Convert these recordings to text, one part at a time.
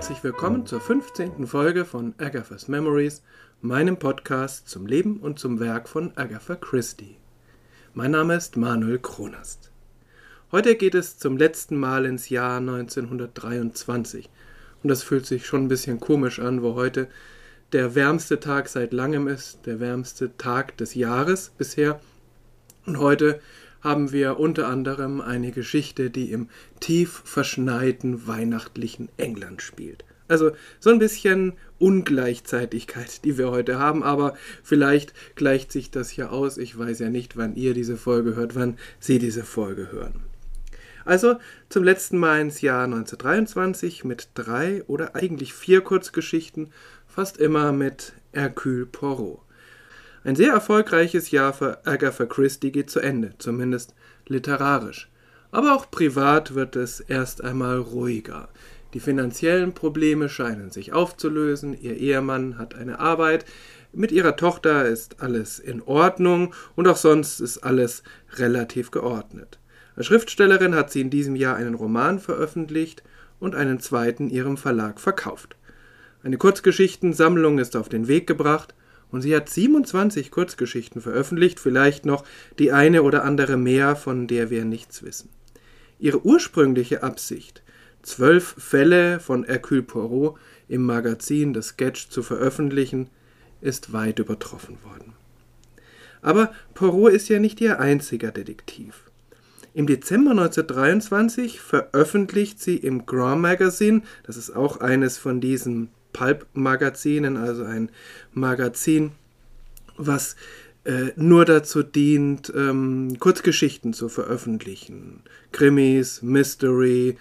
herzlich willkommen zur 15. Folge von Agatha's Memories, meinem Podcast zum Leben und zum Werk von Agatha Christie. Mein Name ist Manuel Kronast. Heute geht es zum letzten Mal ins Jahr 1923 und das fühlt sich schon ein bisschen komisch an, wo heute der wärmste Tag seit langem ist, der wärmste Tag des Jahres bisher. Und heute haben wir unter anderem eine Geschichte, die im tief verschneiten weihnachtlichen England spielt. Also so ein bisschen Ungleichzeitigkeit, die wir heute haben, aber vielleicht gleicht sich das ja aus. Ich weiß ja nicht, wann ihr diese Folge hört, wann Sie diese Folge hören. Also zum letzten Mal ins Jahr 1923 mit drei oder eigentlich vier Kurzgeschichten, fast immer mit Hercule Poirot. Ein sehr erfolgreiches Jahr für Agatha Christie geht zu Ende, zumindest literarisch. Aber auch privat wird es erst einmal ruhiger. Die finanziellen Probleme scheinen sich aufzulösen, ihr Ehemann hat eine Arbeit, mit ihrer Tochter ist alles in Ordnung und auch sonst ist alles relativ geordnet. Als Schriftstellerin hat sie in diesem Jahr einen Roman veröffentlicht und einen zweiten ihrem Verlag verkauft. Eine Kurzgeschichtensammlung ist auf den Weg gebracht und sie hat 27 Kurzgeschichten veröffentlicht, vielleicht noch die eine oder andere mehr, von der wir nichts wissen. Ihre ursprüngliche Absicht, zwölf Fälle von Hercule Poirot im Magazin The Sketch zu veröffentlichen, ist weit übertroffen worden. Aber Poirot ist ja nicht ihr einziger Detektiv. Im Dezember 1923 veröffentlicht sie im Grand Magazine, das ist auch eines von diesen Pulp-Magazinen, also ein Magazin, was äh, nur dazu dient, ähm, Kurzgeschichten zu veröffentlichen. Krimis, Mystery,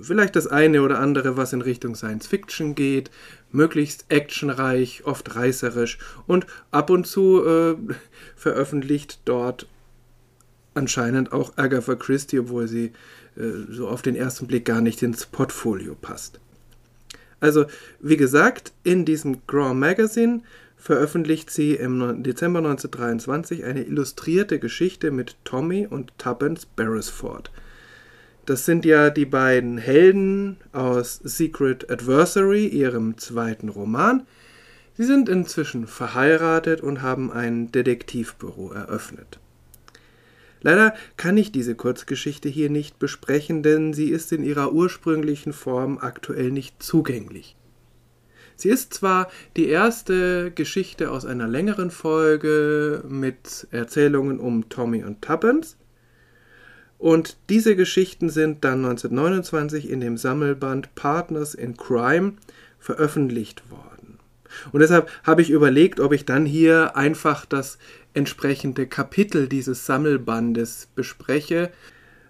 vielleicht das eine oder andere, was in Richtung Science Fiction geht, möglichst actionreich, oft reißerisch und ab und zu äh, veröffentlicht dort anscheinend auch Agatha Christie, obwohl sie äh, so auf den ersten Blick gar nicht ins Portfolio passt. Also, wie gesagt, in diesem Grand Magazine veröffentlicht sie im Dezember 1923 eine illustrierte Geschichte mit Tommy und Tuppence Beresford. Das sind ja die beiden Helden aus Secret Adversary, ihrem zweiten Roman. Sie sind inzwischen verheiratet und haben ein Detektivbüro eröffnet. Leider kann ich diese Kurzgeschichte hier nicht besprechen, denn sie ist in ihrer ursprünglichen Form aktuell nicht zugänglich. Sie ist zwar die erste Geschichte aus einer längeren Folge mit Erzählungen um Tommy und Tuppence, und diese Geschichten sind dann 1929 in dem Sammelband Partners in Crime veröffentlicht worden. Und deshalb habe ich überlegt, ob ich dann hier einfach das entsprechende Kapitel dieses Sammelbandes bespreche.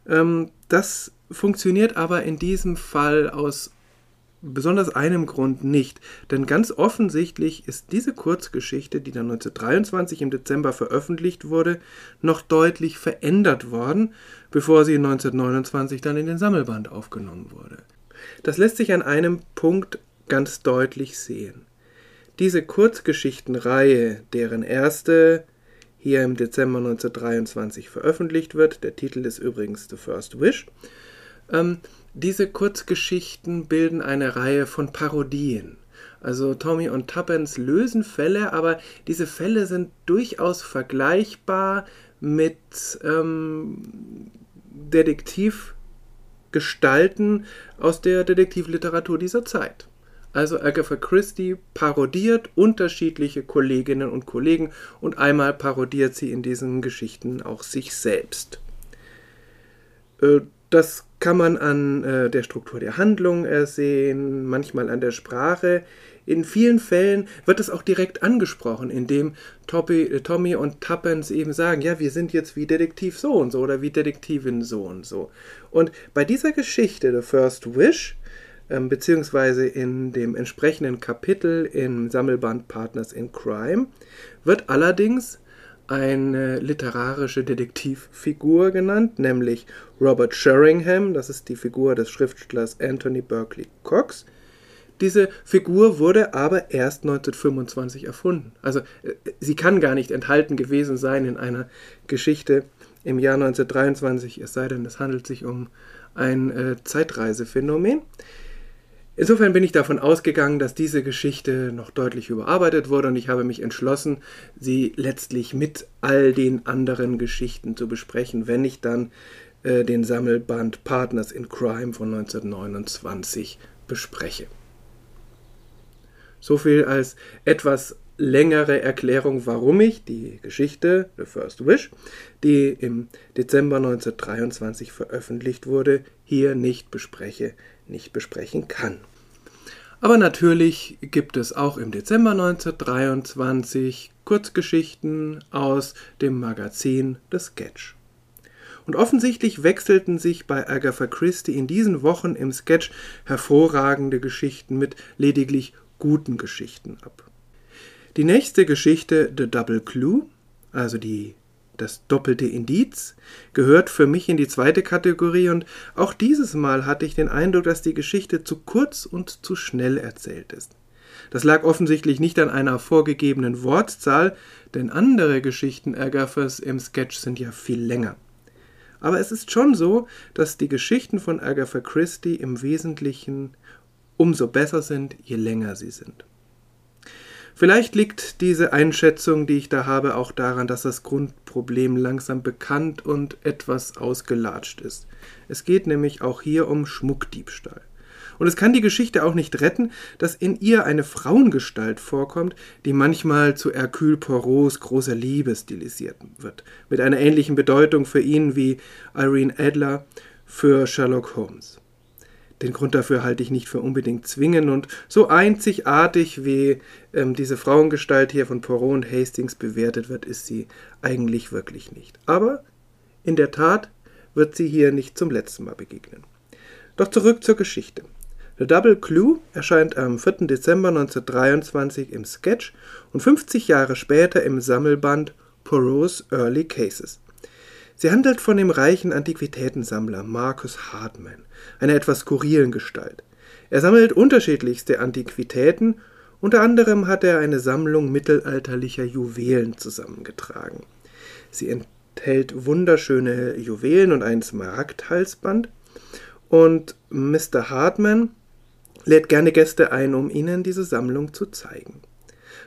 Ähm, das funktioniert aber in diesem Fall aus besonders einem Grund nicht, denn ganz offensichtlich ist diese Kurzgeschichte, die dann 1923 im Dezember veröffentlicht wurde, noch deutlich verändert worden, bevor sie 1929 dann in den Sammelband aufgenommen wurde. Das lässt sich an einem Punkt ganz deutlich sehen. Diese Kurzgeschichtenreihe, deren erste hier im Dezember 1923 veröffentlicht wird. Der Titel ist übrigens The First Wish. Ähm, diese Kurzgeschichten bilden eine Reihe von Parodien. Also Tommy und Tuppence lösen Fälle, aber diese Fälle sind durchaus vergleichbar mit ähm, Detektivgestalten aus der Detektivliteratur dieser Zeit. Also Agatha Christie parodiert unterschiedliche Kolleginnen und Kollegen und einmal parodiert sie in diesen Geschichten auch sich selbst. Äh, das kann man an äh, der Struktur der Handlung ersehen, manchmal an der Sprache. In vielen Fällen wird es auch direkt angesprochen, indem äh, Tommy und Tuppence eben sagen, ja, wir sind jetzt wie Detektiv so und so oder wie Detektivin so und so. Und bei dieser Geschichte, The First Wish, ähm, beziehungsweise in dem entsprechenden Kapitel im Sammelband Partners in Crime, wird allerdings eine literarische Detektivfigur genannt, nämlich Robert Sheringham, das ist die Figur des Schriftstellers Anthony Berkeley Cox. Diese Figur wurde aber erst 1925 erfunden. Also äh, sie kann gar nicht enthalten gewesen sein in einer Geschichte im Jahr 1923, es sei denn, es handelt sich um ein äh, Zeitreisephänomen. Insofern bin ich davon ausgegangen, dass diese Geschichte noch deutlich überarbeitet wurde und ich habe mich entschlossen, sie letztlich mit all den anderen Geschichten zu besprechen, wenn ich dann äh, den Sammelband Partners in Crime von 1929 bespreche. So viel als etwas längere Erklärung, warum ich die Geschichte The First Wish, die im Dezember 1923 veröffentlicht wurde, hier nicht bespreche, nicht besprechen kann. Aber natürlich gibt es auch im Dezember 1923 Kurzgeschichten aus dem Magazin The Sketch. Und offensichtlich wechselten sich bei Agatha Christie in diesen Wochen im Sketch hervorragende Geschichten mit lediglich guten Geschichten ab. Die nächste Geschichte, The Double Clue, also die das doppelte Indiz, gehört für mich in die zweite Kategorie und auch dieses Mal hatte ich den Eindruck, dass die Geschichte zu kurz und zu schnell erzählt ist. Das lag offensichtlich nicht an einer vorgegebenen Wortzahl, denn andere Geschichten Agathas im Sketch sind ja viel länger. Aber es ist schon so, dass die Geschichten von Agatha Christie im Wesentlichen umso besser sind, je länger sie sind. Vielleicht liegt diese Einschätzung, die ich da habe, auch daran, dass das Grundproblem langsam bekannt und etwas ausgelatscht ist. Es geht nämlich auch hier um Schmuckdiebstahl. Und es kann die Geschichte auch nicht retten, dass in ihr eine Frauengestalt vorkommt, die manchmal zu Hercule Poirots großer Liebe stilisiert wird, mit einer ähnlichen Bedeutung für ihn wie Irene Adler für Sherlock Holmes. Den Grund dafür halte ich nicht für unbedingt zwingend und so einzigartig wie ähm, diese Frauengestalt hier von Poirot und Hastings bewertet wird, ist sie eigentlich wirklich nicht. Aber in der Tat wird sie hier nicht zum letzten Mal begegnen. Doch zurück zur Geschichte. The Double Clue erscheint am 4. Dezember 1923 im Sketch und 50 Jahre später im Sammelband Poirot's Early Cases. Sie handelt von dem reichen Antiquitätensammler Marcus Hartman, einer etwas skurrilen Gestalt. Er sammelt unterschiedlichste Antiquitäten, unter anderem hat er eine Sammlung mittelalterlicher Juwelen zusammengetragen. Sie enthält wunderschöne Juwelen und ein Smaragdhalsband. Und Mr. Hartman lädt gerne Gäste ein, um ihnen diese Sammlung zu zeigen.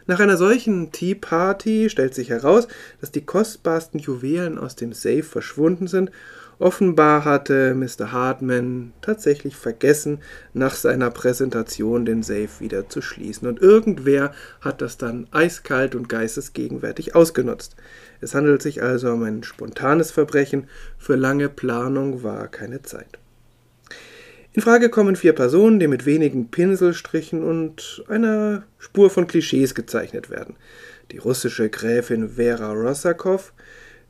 Nach einer solchen Tea Party stellt sich heraus, dass die kostbarsten Juwelen aus dem Safe verschwunden sind. Offenbar hatte Mr. Hartman tatsächlich vergessen, nach seiner Präsentation den Safe wieder zu schließen. Und irgendwer hat das dann eiskalt und geistesgegenwärtig ausgenutzt. Es handelt sich also um ein spontanes Verbrechen. Für lange Planung war keine Zeit. In Frage kommen vier Personen, die mit wenigen Pinselstrichen und einer Spur von Klischees gezeichnet werden. Die russische Gräfin Vera Rossakow,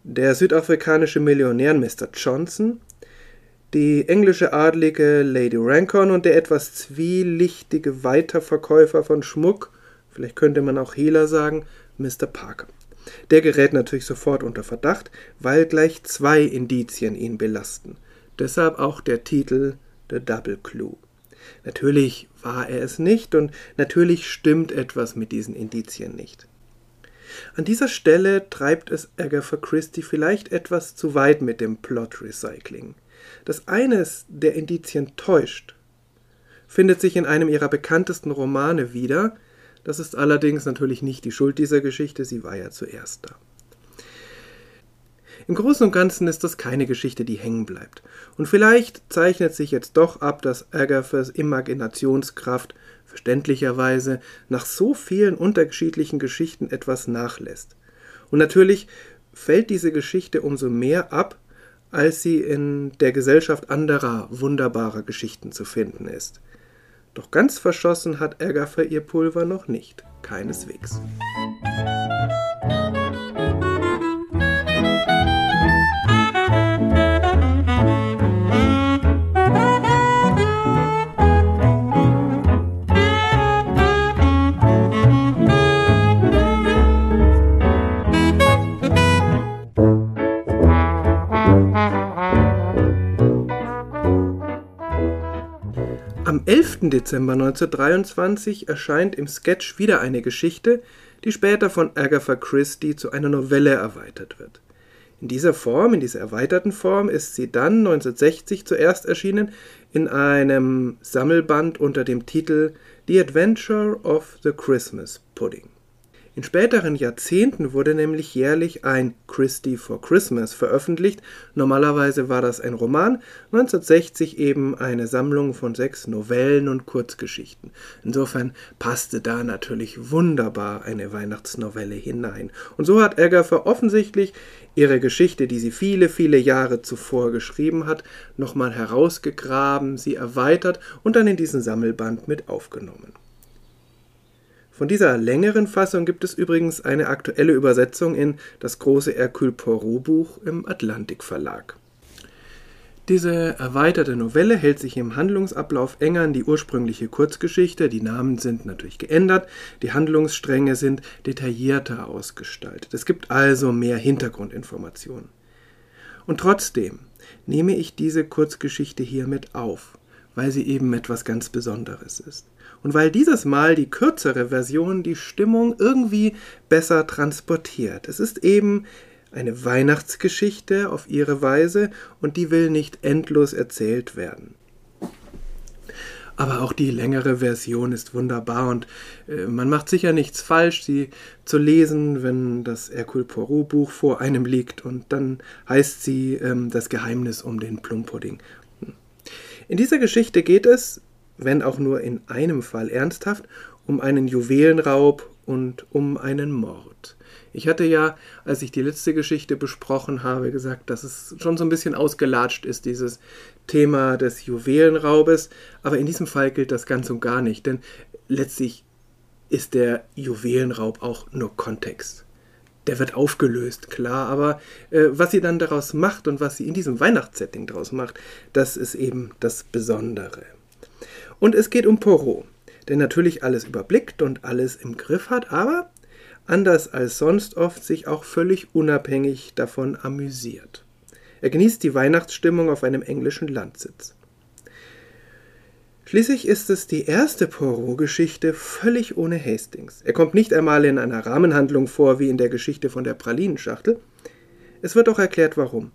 der südafrikanische Millionär Mr. Johnson, die englische Adlige Lady Rancon und der etwas zwielichtige Weiterverkäufer von Schmuck, vielleicht könnte man auch Hehler sagen, Mr. Parker. Der gerät natürlich sofort unter Verdacht, weil gleich zwei Indizien ihn belasten. Deshalb auch der Titel The Double Clue. Natürlich war er es nicht und natürlich stimmt etwas mit diesen Indizien nicht. An dieser Stelle treibt es Agatha Christie vielleicht etwas zu weit mit dem Plot Recycling. Dass eines der Indizien täuscht, findet sich in einem ihrer bekanntesten Romane wieder. Das ist allerdings natürlich nicht die Schuld dieser Geschichte, sie war ja zuerst da. Im Großen und Ganzen ist das keine Geschichte, die hängen bleibt. Und vielleicht zeichnet sich jetzt doch ab, dass Agathas Imaginationskraft verständlicherweise nach so vielen unterschiedlichen Geschichten etwas nachlässt. Und natürlich fällt diese Geschichte umso mehr ab, als sie in der Gesellschaft anderer wunderbarer Geschichten zu finden ist. Doch ganz verschossen hat Agatha ihr Pulver noch nicht, keineswegs. Am 11. Dezember 1923 erscheint im Sketch wieder eine Geschichte, die später von Agatha Christie zu einer Novelle erweitert wird. In dieser Form, in dieser erweiterten Form, ist sie dann 1960 zuerst erschienen in einem Sammelband unter dem Titel The Adventure of the Christmas Pudding. In späteren Jahrzehnten wurde nämlich jährlich ein Christie for Christmas veröffentlicht. Normalerweise war das ein Roman, 1960 eben eine Sammlung von sechs Novellen und Kurzgeschichten. Insofern passte da natürlich wunderbar eine Weihnachtsnovelle hinein. Und so hat Agatha offensichtlich ihre Geschichte, die sie viele, viele Jahre zuvor geschrieben hat, nochmal herausgegraben, sie erweitert und dann in diesen Sammelband mit aufgenommen. Von dieser längeren Fassung gibt es übrigens eine aktuelle Übersetzung in das große Hercule Poirot Buch im Atlantik Verlag. Diese erweiterte Novelle hält sich im Handlungsablauf enger an die ursprüngliche Kurzgeschichte, die Namen sind natürlich geändert, die Handlungsstränge sind detaillierter ausgestaltet. Es gibt also mehr Hintergrundinformationen. Und trotzdem nehme ich diese Kurzgeschichte hier mit auf, weil sie eben etwas ganz Besonderes ist und weil dieses Mal die kürzere Version die Stimmung irgendwie besser transportiert. Es ist eben eine Weihnachtsgeschichte auf ihre Weise und die will nicht endlos erzählt werden. Aber auch die längere Version ist wunderbar und äh, man macht sicher nichts falsch, sie zu lesen, wenn das Hercule Poirot Buch vor einem liegt und dann heißt sie ähm, Das Geheimnis um den Plumpudding. In dieser Geschichte geht es wenn auch nur in einem Fall ernsthaft, um einen Juwelenraub und um einen Mord. Ich hatte ja, als ich die letzte Geschichte besprochen habe, gesagt, dass es schon so ein bisschen ausgelatscht ist, dieses Thema des Juwelenraubes, aber in diesem Fall gilt das ganz und gar nicht, denn letztlich ist der Juwelenraub auch nur Kontext. Der wird aufgelöst, klar, aber äh, was sie dann daraus macht und was sie in diesem Weihnachtssetting daraus macht, das ist eben das Besondere. Und es geht um Porot, der natürlich alles überblickt und alles im Griff hat, aber anders als sonst oft sich auch völlig unabhängig davon amüsiert. Er genießt die Weihnachtsstimmung auf einem englischen Landsitz. Schließlich ist es die erste Poirot-Geschichte völlig ohne Hastings. Er kommt nicht einmal in einer Rahmenhandlung vor wie in der Geschichte von der Pralinenschachtel. Es wird auch erklärt, warum.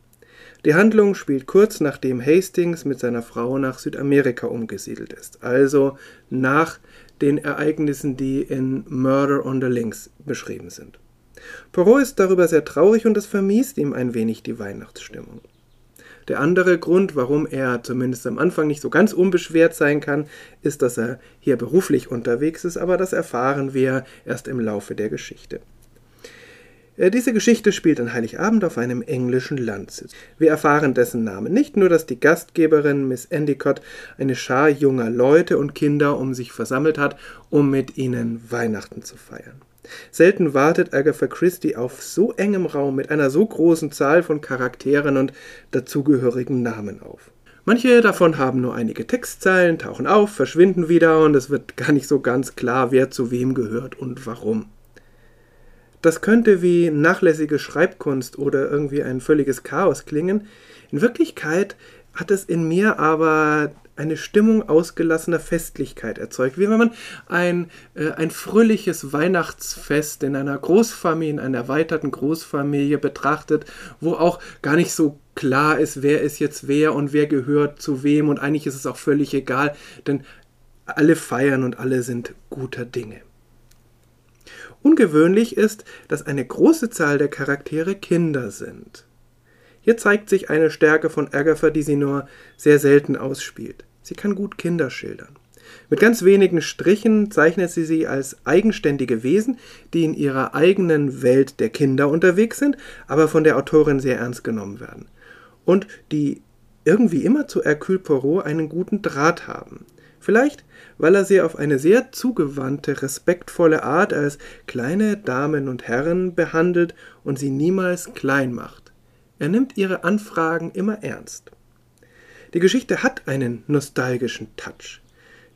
Die Handlung spielt kurz nachdem Hastings mit seiner Frau nach Südamerika umgesiedelt ist, also nach den Ereignissen, die in Murder on the Links beschrieben sind. Poirot ist darüber sehr traurig und es vermiest ihm ein wenig die Weihnachtsstimmung. Der andere Grund, warum er zumindest am Anfang nicht so ganz unbeschwert sein kann, ist, dass er hier beruflich unterwegs ist, aber das erfahren wir erst im Laufe der Geschichte. Äh, diese Geschichte spielt an Heiligabend auf einem englischen Landsitz. Wir erfahren dessen Namen nicht, nur dass die Gastgeberin Miss Endicott eine Schar junger Leute und Kinder um sich versammelt hat, um mit ihnen Weihnachten zu feiern. Selten wartet Agatha Christie auf so engem Raum mit einer so großen Zahl von Charakteren und dazugehörigen Namen auf. Manche davon haben nur einige Textzeilen, tauchen auf, verschwinden wieder und es wird gar nicht so ganz klar, wer zu wem gehört und warum. Das könnte wie nachlässige Schreibkunst oder irgendwie ein völliges Chaos klingen. In Wirklichkeit hat es in mir aber eine Stimmung ausgelassener Festlichkeit erzeugt, wie wenn man ein, äh, ein fröhliches Weihnachtsfest in einer Großfamilie, in einer erweiterten Großfamilie betrachtet, wo auch gar nicht so klar ist, wer ist jetzt wer und wer gehört zu wem und eigentlich ist es auch völlig egal, denn alle feiern und alle sind guter Dinge. Ungewöhnlich ist, dass eine große Zahl der Charaktere Kinder sind. Hier zeigt sich eine Stärke von Agatha, die sie nur sehr selten ausspielt. Sie kann gut Kinder schildern. Mit ganz wenigen Strichen zeichnet sie sie als eigenständige Wesen, die in ihrer eigenen Welt der Kinder unterwegs sind, aber von der Autorin sehr ernst genommen werden. Und die irgendwie immer zu Hercule Poirot einen guten Draht haben. Vielleicht, weil er sie auf eine sehr zugewandte, respektvolle Art als kleine Damen und Herren behandelt und sie niemals klein macht. Er nimmt ihre Anfragen immer ernst. Die Geschichte hat einen nostalgischen Touch.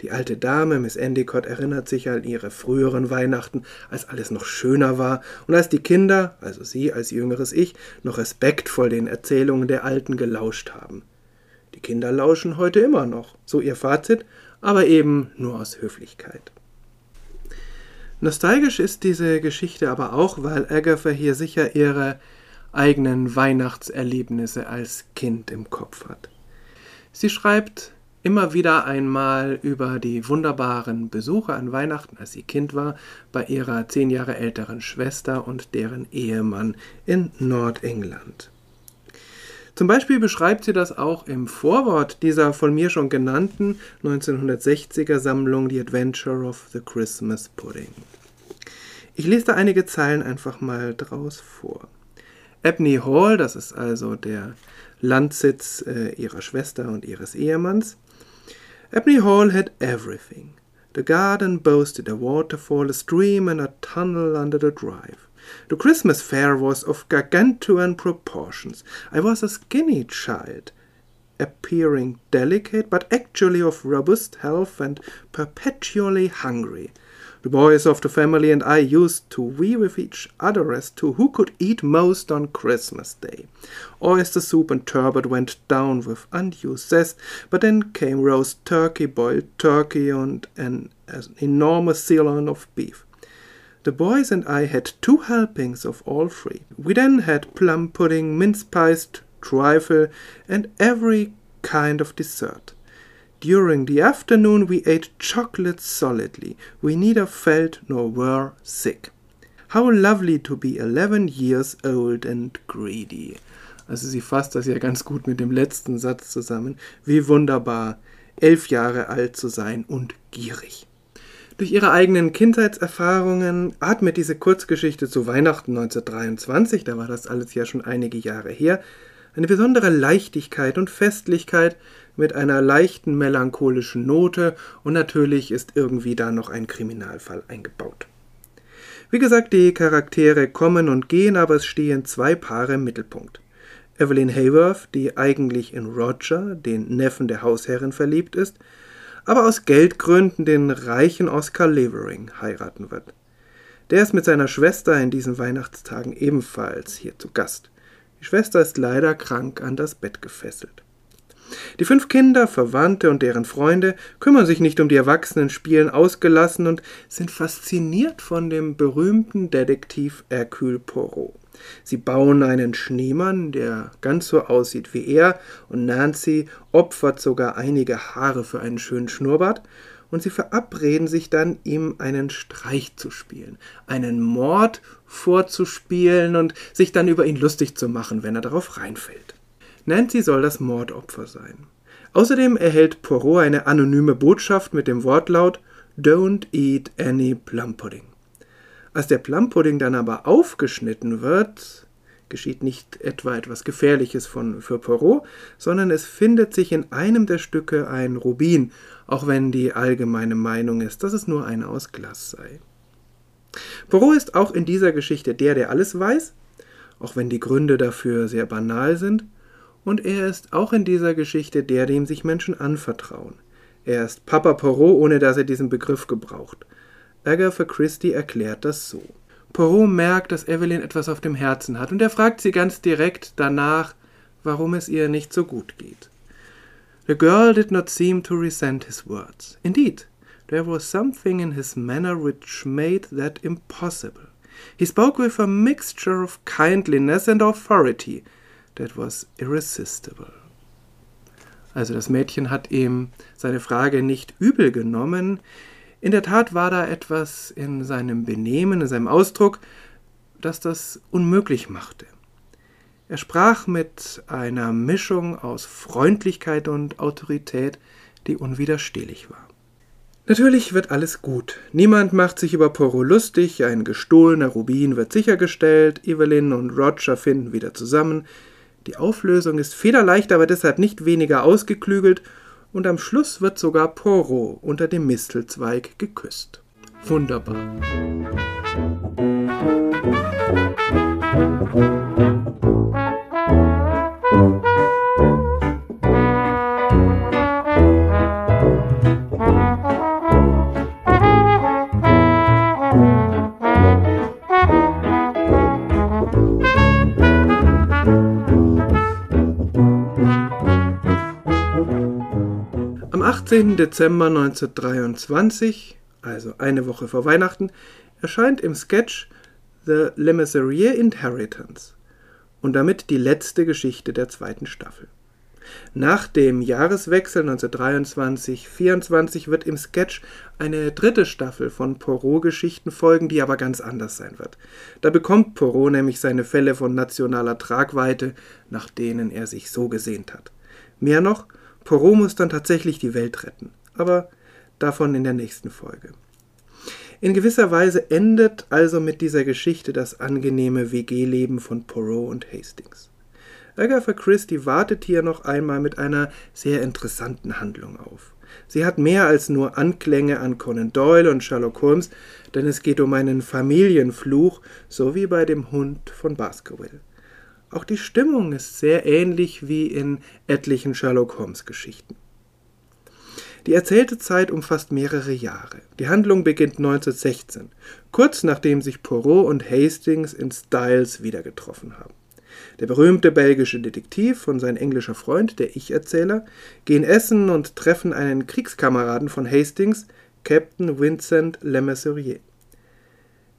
Die alte Dame, Miss Endicott, erinnert sich an ihre früheren Weihnachten, als alles noch schöner war und als die Kinder, also sie als jüngeres Ich, noch respektvoll den Erzählungen der Alten gelauscht haben. Die Kinder lauschen heute immer noch, so ihr Fazit, aber eben nur aus Höflichkeit. Nostalgisch ist diese Geschichte aber auch, weil Agatha hier sicher ihre eigenen Weihnachtserlebnisse als Kind im Kopf hat. Sie schreibt immer wieder einmal über die wunderbaren Besuche an Weihnachten, als sie Kind war, bei ihrer zehn Jahre älteren Schwester und deren Ehemann in Nordengland. Zum Beispiel beschreibt sie das auch im Vorwort dieser von mir schon genannten 1960er Sammlung The Adventure of the Christmas Pudding. Ich lese da einige Zeilen einfach mal draus vor. Ebney Hall, das ist also der Landsitz äh, ihrer Schwester und ihres Ehemanns. Ebney Hall had everything. The garden boasted a waterfall, a stream, and a tunnel under the drive. The Christmas fair was of gargantuan proportions. I was a skinny child, appearing delicate, but actually of robust health and perpetually hungry. The boys of the family and I used to vie with each other as to who could eat most on Christmas Day. Oyster soup and turbot went down with undue zest, but then came roast turkey, boiled turkey, and an, an enormous sirloin of beef. The boys and I had two helpings of all three. We then had plum pudding, mince pies, trifle, and every kind of dessert. During the afternoon we ate chocolate solidly. We neither felt nor were sick. How lovely to be eleven years old and greedy. Also sie fasst das ja ganz gut mit dem letzten Satz zusammen. Wie wunderbar, elf Jahre alt zu sein und gierig. Durch ihre eigenen Kindheitserfahrungen atmet diese Kurzgeschichte zu Weihnachten 1923, da war das alles ja schon einige Jahre her, eine besondere Leichtigkeit und Festlichkeit mit einer leichten melancholischen Note und natürlich ist irgendwie da noch ein Kriminalfall eingebaut. Wie gesagt, die Charaktere kommen und gehen, aber es stehen zwei Paare im Mittelpunkt. Evelyn Hayworth, die eigentlich in Roger, den Neffen der Hausherrin, verliebt ist, aber aus Geldgründen den reichen Oscar Levering heiraten wird. Der ist mit seiner Schwester in diesen Weihnachtstagen ebenfalls hier zu Gast. Die Schwester ist leider krank an das Bett gefesselt. Die fünf Kinder, Verwandte und deren Freunde kümmern sich nicht um die Erwachsenen, spielen ausgelassen und sind fasziniert von dem berühmten Detektiv Hercule Poirot. Sie bauen einen Schneemann, der ganz so aussieht wie er, und Nancy opfert sogar einige Haare für einen schönen Schnurrbart, und sie verabreden sich dann, ihm einen Streich zu spielen, einen Mord vorzuspielen und sich dann über ihn lustig zu machen, wenn er darauf reinfällt. Nancy soll das Mordopfer sein. Außerdem erhält Poirot eine anonyme Botschaft mit dem Wortlaut Don't eat any plum pudding. Als der Plumpudding dann aber aufgeschnitten wird, geschieht nicht etwa etwas Gefährliches von, für Poirot, sondern es findet sich in einem der Stücke ein Rubin, auch wenn die allgemeine Meinung ist, dass es nur einer aus Glas sei. Poirot ist auch in dieser Geschichte der, der alles weiß, auch wenn die Gründe dafür sehr banal sind, und er ist auch in dieser Geschichte der, dem sich Menschen anvertrauen. Er ist Papa Poirot, ohne dass er diesen Begriff gebraucht. Agatha Christie erklärt das so. Poirot merkt, dass Evelyn etwas auf dem Herzen hat und er fragt sie ganz direkt danach, warum es ihr nicht so gut geht. The girl did not seem to resent his words. Indeed, there was something in his manner which made that impossible. He spoke with a mixture of kindliness and authority that was irresistible. Also das Mädchen hat ihm seine Frage nicht übel genommen, in der Tat war da etwas in seinem Benehmen, in seinem Ausdruck, das das unmöglich machte. Er sprach mit einer Mischung aus Freundlichkeit und Autorität, die unwiderstehlich war. Natürlich wird alles gut. Niemand macht sich über Poirot lustig, ein gestohlener Rubin wird sichergestellt, Evelyn und Roger finden wieder zusammen. Die Auflösung ist federleicht, aber deshalb nicht weniger ausgeklügelt und am Schluss wird sogar Poirot unter dem Mistelzweig geküsst. Wunderbar. Am 18. Dezember 1923, also eine Woche vor Weihnachten, erscheint im Sketch The Le Mesurier Inheritance. und damit die letzte Geschichte der zweiten Staffel. Nach dem Jahreswechsel 1923-24 wird im Sketch eine dritte Staffel von Poirot-Geschichten folgen, die aber ganz anders sein wird. Da bekommt Poirot nämlich seine Fälle von nationaler Tragweite, nach denen er sich so gesehnt hat. Mehr noch, Poirot muss dann tatsächlich die Welt retten. Aber davon in der nächsten Folge. In gewisser Weise endet also mit dieser Geschichte das angenehme WG-Leben von Poirot und Hastings. Agatha Christie wartet hier noch einmal mit einer sehr interessanten Handlung auf. Sie hat mehr als nur Anklänge an Conan Doyle und Sherlock Holmes, denn es geht um einen Familienfluch, so wie bei dem Hund von Baskerville. Auch die Stimmung ist sehr ähnlich wie in etlichen Sherlock Holmes Geschichten. Die erzählte Zeit umfasst mehrere Jahre. Die Handlung beginnt 1916, kurz nachdem sich Poirot und Hastings in Styles wieder getroffen haben. Der berühmte belgische Detektiv und sein englischer Freund, der Ich-Erzähler, gehen essen und treffen einen Kriegskameraden von Hastings, Captain Vincent Lemercier.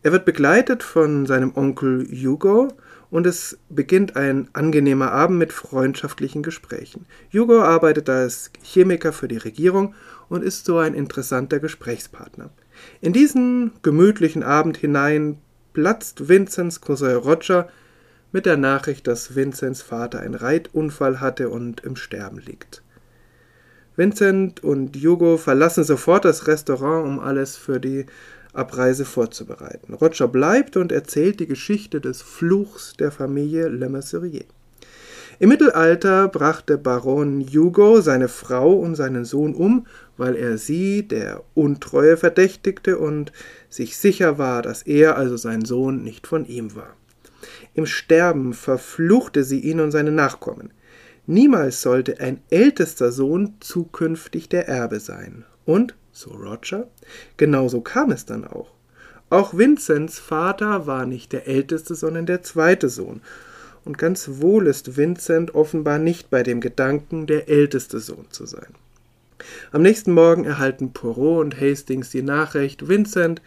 Er wird begleitet von seinem Onkel Hugo und es beginnt ein angenehmer Abend mit freundschaftlichen Gesprächen. Hugo arbeitet als Chemiker für die Regierung und ist so ein interessanter Gesprächspartner. In diesen gemütlichen Abend hinein platzt Vincents Cousin Roger mit der Nachricht, dass Vincents Vater einen Reitunfall hatte und im Sterben liegt. Vincent und Hugo verlassen sofort das Restaurant, um alles für die Abreise vorzubereiten. Roger bleibt und erzählt die Geschichte des Fluchs der Familie Le Mercier. Im Mittelalter brachte Baron Hugo seine Frau und seinen Sohn um, weil er sie der Untreue verdächtigte und sich sicher war, dass er, also sein Sohn, nicht von ihm war. Im Sterben verfluchte sie ihn und seine Nachkommen. Niemals sollte ein ältester Sohn zukünftig der Erbe sein. Und, so Roger, genauso kam es dann auch. Auch Vincents Vater war nicht der älteste, sondern der zweite Sohn. Und ganz wohl ist Vincent offenbar nicht bei dem Gedanken, der älteste Sohn zu sein. Am nächsten Morgen erhalten Poirot und Hastings die Nachricht, Vincent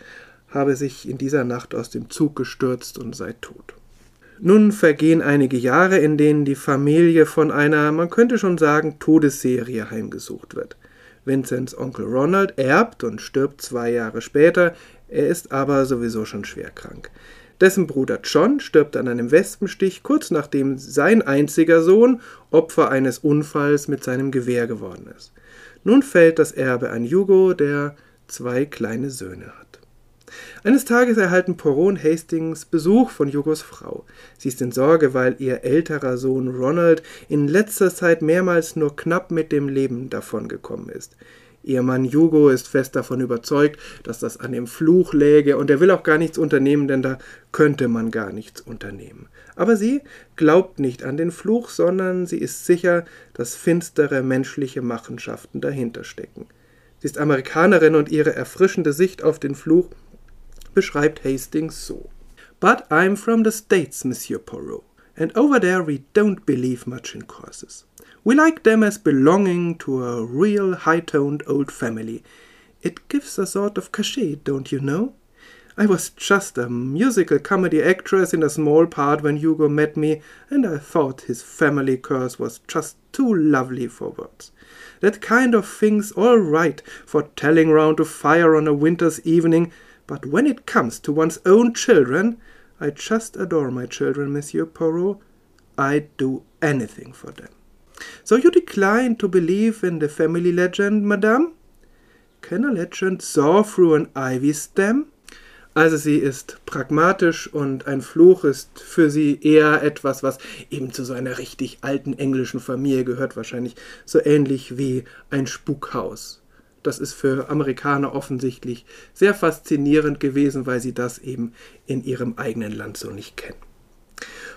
habe sich in dieser Nacht aus dem Zug gestürzt und sei tot. Nun vergehen einige Jahre, in denen die Familie von einer, man könnte schon sagen, Todesserie heimgesucht wird. Vincents Onkel Ronald erbt und stirbt zwei Jahre später, er ist aber sowieso schon schwer krank. Dessen Bruder John stirbt an einem Wespenstich, kurz nachdem sein einziger Sohn Opfer eines Unfalls mit seinem Gewehr geworden ist. Nun fällt das Erbe an Hugo, der zwei kleine Söhne hat. Eines Tages erhalten Poirot und Hastings Besuch von Hugos Frau. Sie ist in Sorge, weil ihr älterer Sohn Ronald in letzter Zeit mehrmals nur knapp mit dem Leben davongekommen ist. Ihr Mann Hugo ist fest davon überzeugt, dass das an dem Fluch läge, und er will auch gar nichts unternehmen, denn da könnte man gar nichts unternehmen. Aber sie glaubt nicht an den Fluch, sondern sie ist sicher, dass finstere menschliche Machenschaften dahinter stecken. Sie ist Amerikanerin und ihre erfrischende Sicht auf den Fluch beschreibt Hastings so. But I'm from the States, Monsieur Poirot, and over there we don't believe much in curses. We like them as belonging to a real high-toned old family. It gives a sort of cachet, don't you know? I was just a musical comedy actress in a small part when Hugo met me, and I thought his family curse was just too lovely for words. That kind of thing's all right for telling round a fire on a winter's evening, but when it comes to one's own children, I just adore my children, Monsieur Poirot. I'd do anything for them. So you decline to believe in the family legend, Madame? Can a legend saw through an ivy stem? Also sie ist pragmatisch und ein Fluch ist für sie eher etwas, was eben zu so einer richtig alten englischen Familie gehört, wahrscheinlich so ähnlich wie ein Spukhaus. Das ist für Amerikaner offensichtlich sehr faszinierend gewesen, weil sie das eben in ihrem eigenen Land so nicht kennen.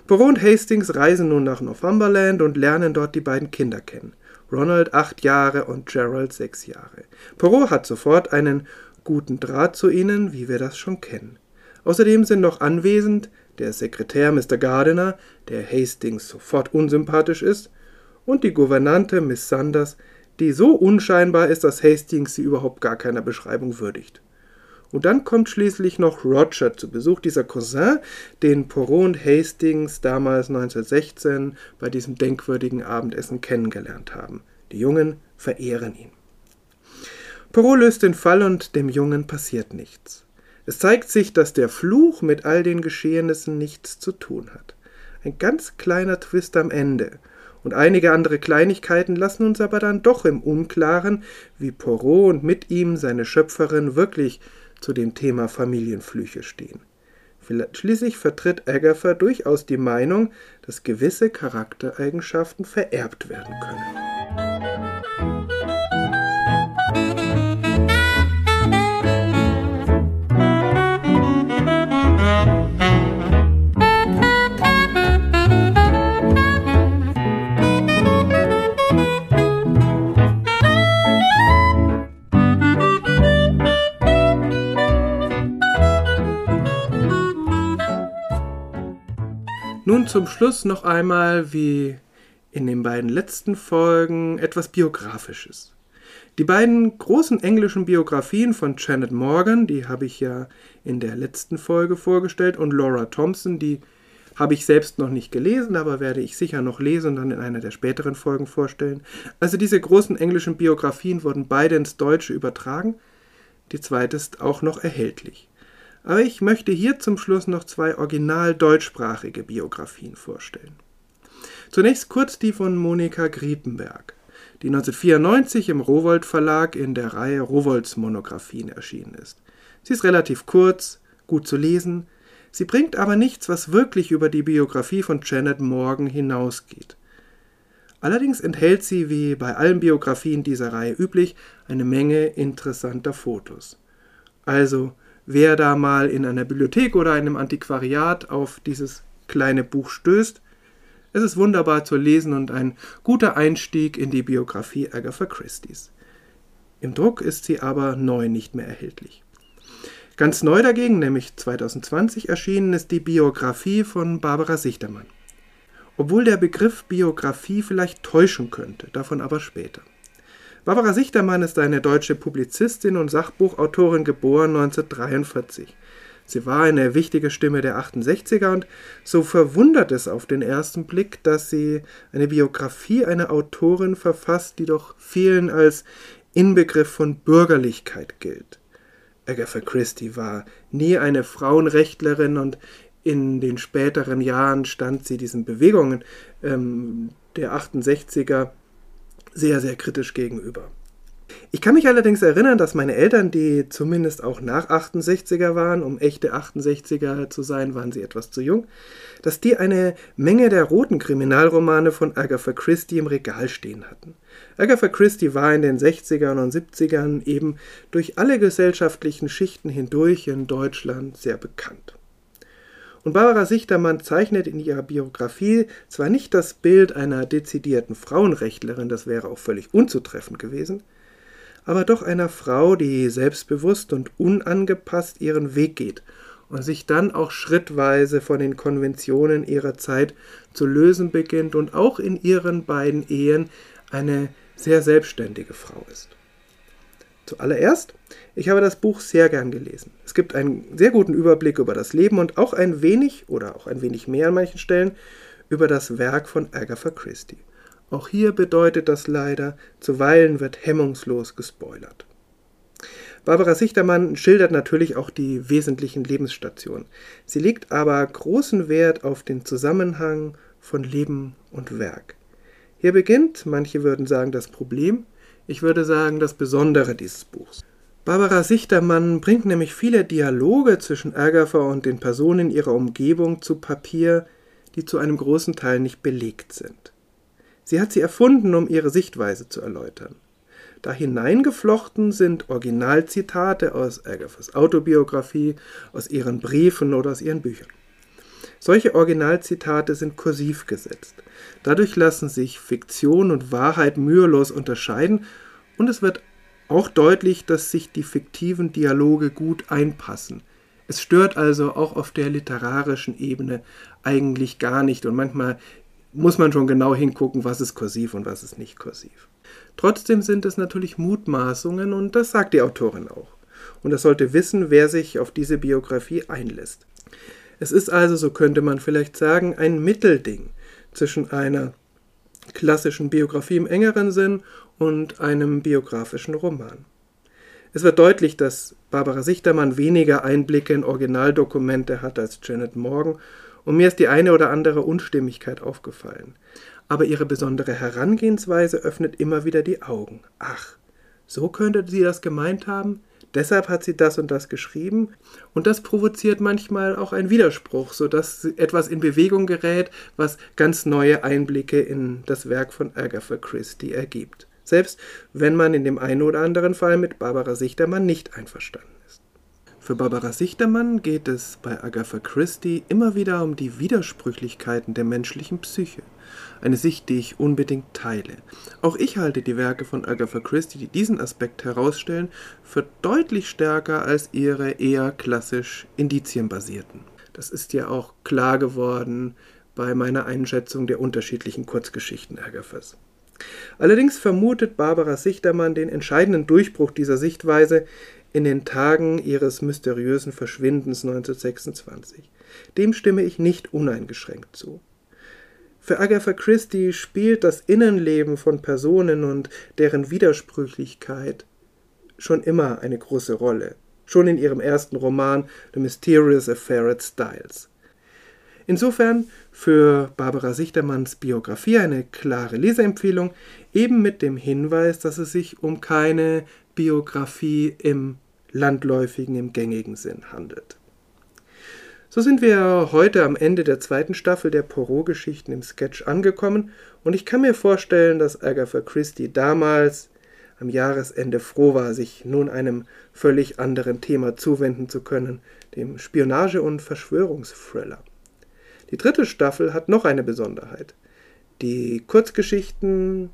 Poirot und Hastings reisen nun nach Northumberland und lernen dort die beiden Kinder kennen. Ronald acht Jahre und Gerald sechs Jahre. Poirot hat sofort einen guten Draht zu ihnen, wie wir das schon kennen. Außerdem sind noch anwesend der Sekretär Mr. Gardiner, der Hastings sofort unsympathisch ist, und die Gouvernante Miss Sanders, die so unscheinbar ist, dass Hastings sie überhaupt gar keiner Beschreibung würdigt. Und dann kommt schließlich noch Roger zu Besuch, dieser Cousin, den Poirot und Hastings damals 1916 bei diesem denkwürdigen Abendessen kennengelernt haben. Die Jungen verehren ihn. Poirot löst den Fall und dem Jungen passiert nichts. Es zeigt sich, dass der Fluch mit all den Geschehnissen nichts zu tun hat. Ein ganz kleiner Twist am Ende. Und einige andere Kleinigkeiten lassen uns aber dann doch im Unklaren, wie Poirot und mit ihm seine Schöpferin wirklich zu dem Thema Familienflüche stehen. Schließlich vertritt Agatha durchaus die Meinung, dass gewisse Charaktereigenschaften vererbt werden können. Zum Schluss noch einmal, wie in den beiden letzten Folgen, etwas Biografisches. Die beiden großen englischen Biografien von Janet Morgan, die habe ich ja in der letzten Folge vorgestellt, und Laura Thompson, die habe ich selbst noch nicht gelesen, aber werde ich sicher noch lesen und dann in einer der späteren Folgen vorstellen. Also diese großen englischen Biografien wurden beide ins Deutsche übertragen. Die zweite ist auch noch erhältlich. Aber ich möchte hier zum Schluss noch zwei original deutschsprachige Biografien vorstellen. Zunächst kurz die von Monika Griepenberg, die 1994 im Rowold Verlag in der Reihe Rowolds Monographien erschienen ist. Sie ist relativ kurz, gut zu lesen, sie bringt aber nichts, was wirklich über die Biografie von Janet Morgan hinausgeht. Allerdings enthält sie, wie bei allen Biografien dieser Reihe üblich, eine Menge interessanter Fotos. Also wer da mal in einer Bibliothek oder einem Antiquariat auf dieses kleine Buch stößt. Es ist wunderbar zu lesen und ein guter Einstieg in die Biografie Agatha Christie's. Im Druck ist sie aber neu nicht mehr erhältlich. Ganz neu dagegen, nämlich 2020 erschienen, ist die Biografie von Barbara Sichtermann. Obwohl der Begriff Biografie vielleicht täuschen könnte, davon aber später. Barbara Sichtermann ist eine deutsche Publizistin und Sachbuchautorin, geboren 1943. Sie war eine wichtige Stimme der 68er und so verwundert es auf den ersten Blick, dass sie eine Biografie einer Autorin verfasst, die doch vielen als Inbegriff von Bürgerlichkeit gilt. Agatha Christie war nie eine Frauenrechtlerin und in den späteren Jahren stand sie diesen Bewegungen ähm, der 68er sehr, sehr kritisch gegenüber. Ich kann mich allerdings erinnern, dass meine Eltern, die zumindest auch nach 68er waren, um echte 68er zu sein, waren sie etwas zu jung, dass die eine Menge der roten Kriminalromane von Agatha Christie im Regal stehen hatten. Agatha Christie war in den 60ern und 70ern eben durch alle gesellschaftlichen Schichten hindurch in Deutschland sehr bekannt. Und Barbara Sichtermann zeichnet in ihrer Biografie zwar nicht das Bild einer dezidierten Frauenrechtlerin, das wäre auch völlig unzutreffend gewesen, aber doch einer Frau, die selbstbewusst und unangepasst ihren Weg geht und sich dann auch schrittweise von den Konventionen ihrer Zeit zu lösen beginnt und auch in ihren beiden Ehen eine sehr selbstständige Frau ist. Zuallererst, ich habe das Buch sehr gern gelesen. Es gibt einen sehr guten Überblick über das Leben und auch ein wenig oder auch ein wenig mehr an manchen Stellen über das Werk von Agatha Christie. Auch hier bedeutet das leider, zuweilen wird hemmungslos gespoilert. Barbara Sichtermann schildert natürlich auch die wesentlichen Lebensstationen. Sie legt aber großen Wert auf den Zusammenhang von Leben und Werk. Hier beginnt, manche würden sagen, das Problem, ich würde sagen, das Besondere dieses Buchs. Barbara Sichtermann bringt nämlich viele Dialoge zwischen Agatha und den Personen ihrer Umgebung zu Papier, die zu einem großen Teil nicht belegt sind. Sie hat sie erfunden, um ihre Sichtweise zu erläutern. Da hineingeflochten sind Originalzitate aus Agathas Autobiografie, aus ihren Briefen oder aus ihren Büchern. Solche Originalzitate sind kursiv gesetzt. Dadurch lassen sich Fiktion und Wahrheit mühelos unterscheiden und es wird auch deutlich, dass sich die fiktiven Dialoge gut einpassen. Es stört also auch auf der literarischen Ebene eigentlich gar nicht und manchmal muss man schon genau hingucken, was ist kursiv und was ist nicht kursiv. Trotzdem sind es natürlich Mutmaßungen und das sagt die Autorin auch. und er sollte wissen, wer sich auf diese Biografie einlässt. Es ist also, so könnte man vielleicht sagen, ein Mittelding zwischen einer klassischen Biografie im engeren Sinn und einem biografischen Roman. Es wird deutlich, dass Barbara Sichtermann weniger Einblicke in Originaldokumente hat als Janet Morgan und mir ist die eine oder andere Unstimmigkeit aufgefallen. Aber ihre besondere Herangehensweise öffnet immer wieder die Augen. Ach, so könnte sie das gemeint haben? Deshalb hat sie das und das geschrieben. Und das provoziert manchmal auch einen Widerspruch, sodass etwas in Bewegung gerät, was ganz neue Einblicke in das Werk von Agatha Christie ergibt. Selbst wenn man in dem einen oder anderen Fall mit Barbara Sichtermann nicht einverstanden. Für Barbara Sichtermann geht es bei Agatha Christie immer wieder um die Widersprüchlichkeiten der menschlichen Psyche eine Sicht, die ich unbedingt teile. Auch ich halte die Werke von Agatha Christie, die diesen Aspekt herausstellen, für deutlich stärker als ihre eher klassisch indizienbasierten. Das ist ja auch klar geworden bei meiner Einschätzung der unterschiedlichen Kurzgeschichten Agathas. Allerdings vermutet Barbara Sichtermann den entscheidenden Durchbruch dieser Sichtweise in den Tagen ihres mysteriösen Verschwindens 1926. Dem stimme ich nicht uneingeschränkt zu. Für Agatha Christie spielt das Innenleben von Personen und deren Widersprüchlichkeit schon immer eine große Rolle, schon in ihrem ersten Roman The Mysterious Affair at Styles. Insofern für Barbara Sichtermanns Biografie eine klare Leseempfehlung, eben mit dem Hinweis, dass es sich um keine Biografie im landläufigen, im gängigen Sinn handelt. So sind wir heute am Ende der zweiten Staffel der Poirot-Geschichten im Sketch angekommen und ich kann mir vorstellen, dass Agatha Christie damals am Jahresende froh war, sich nun einem völlig anderen Thema zuwenden zu können, dem Spionage- und Verschwörungsthriller. Die dritte Staffel hat noch eine Besonderheit. Die Kurzgeschichten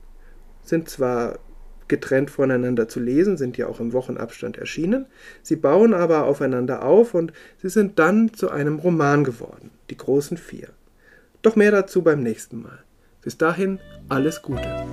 sind zwar getrennt voneinander zu lesen, sind ja auch im Wochenabstand erschienen. Sie bauen aber aufeinander auf und sie sind dann zu einem Roman geworden, die großen vier. Doch mehr dazu beim nächsten Mal. Bis dahin alles Gute.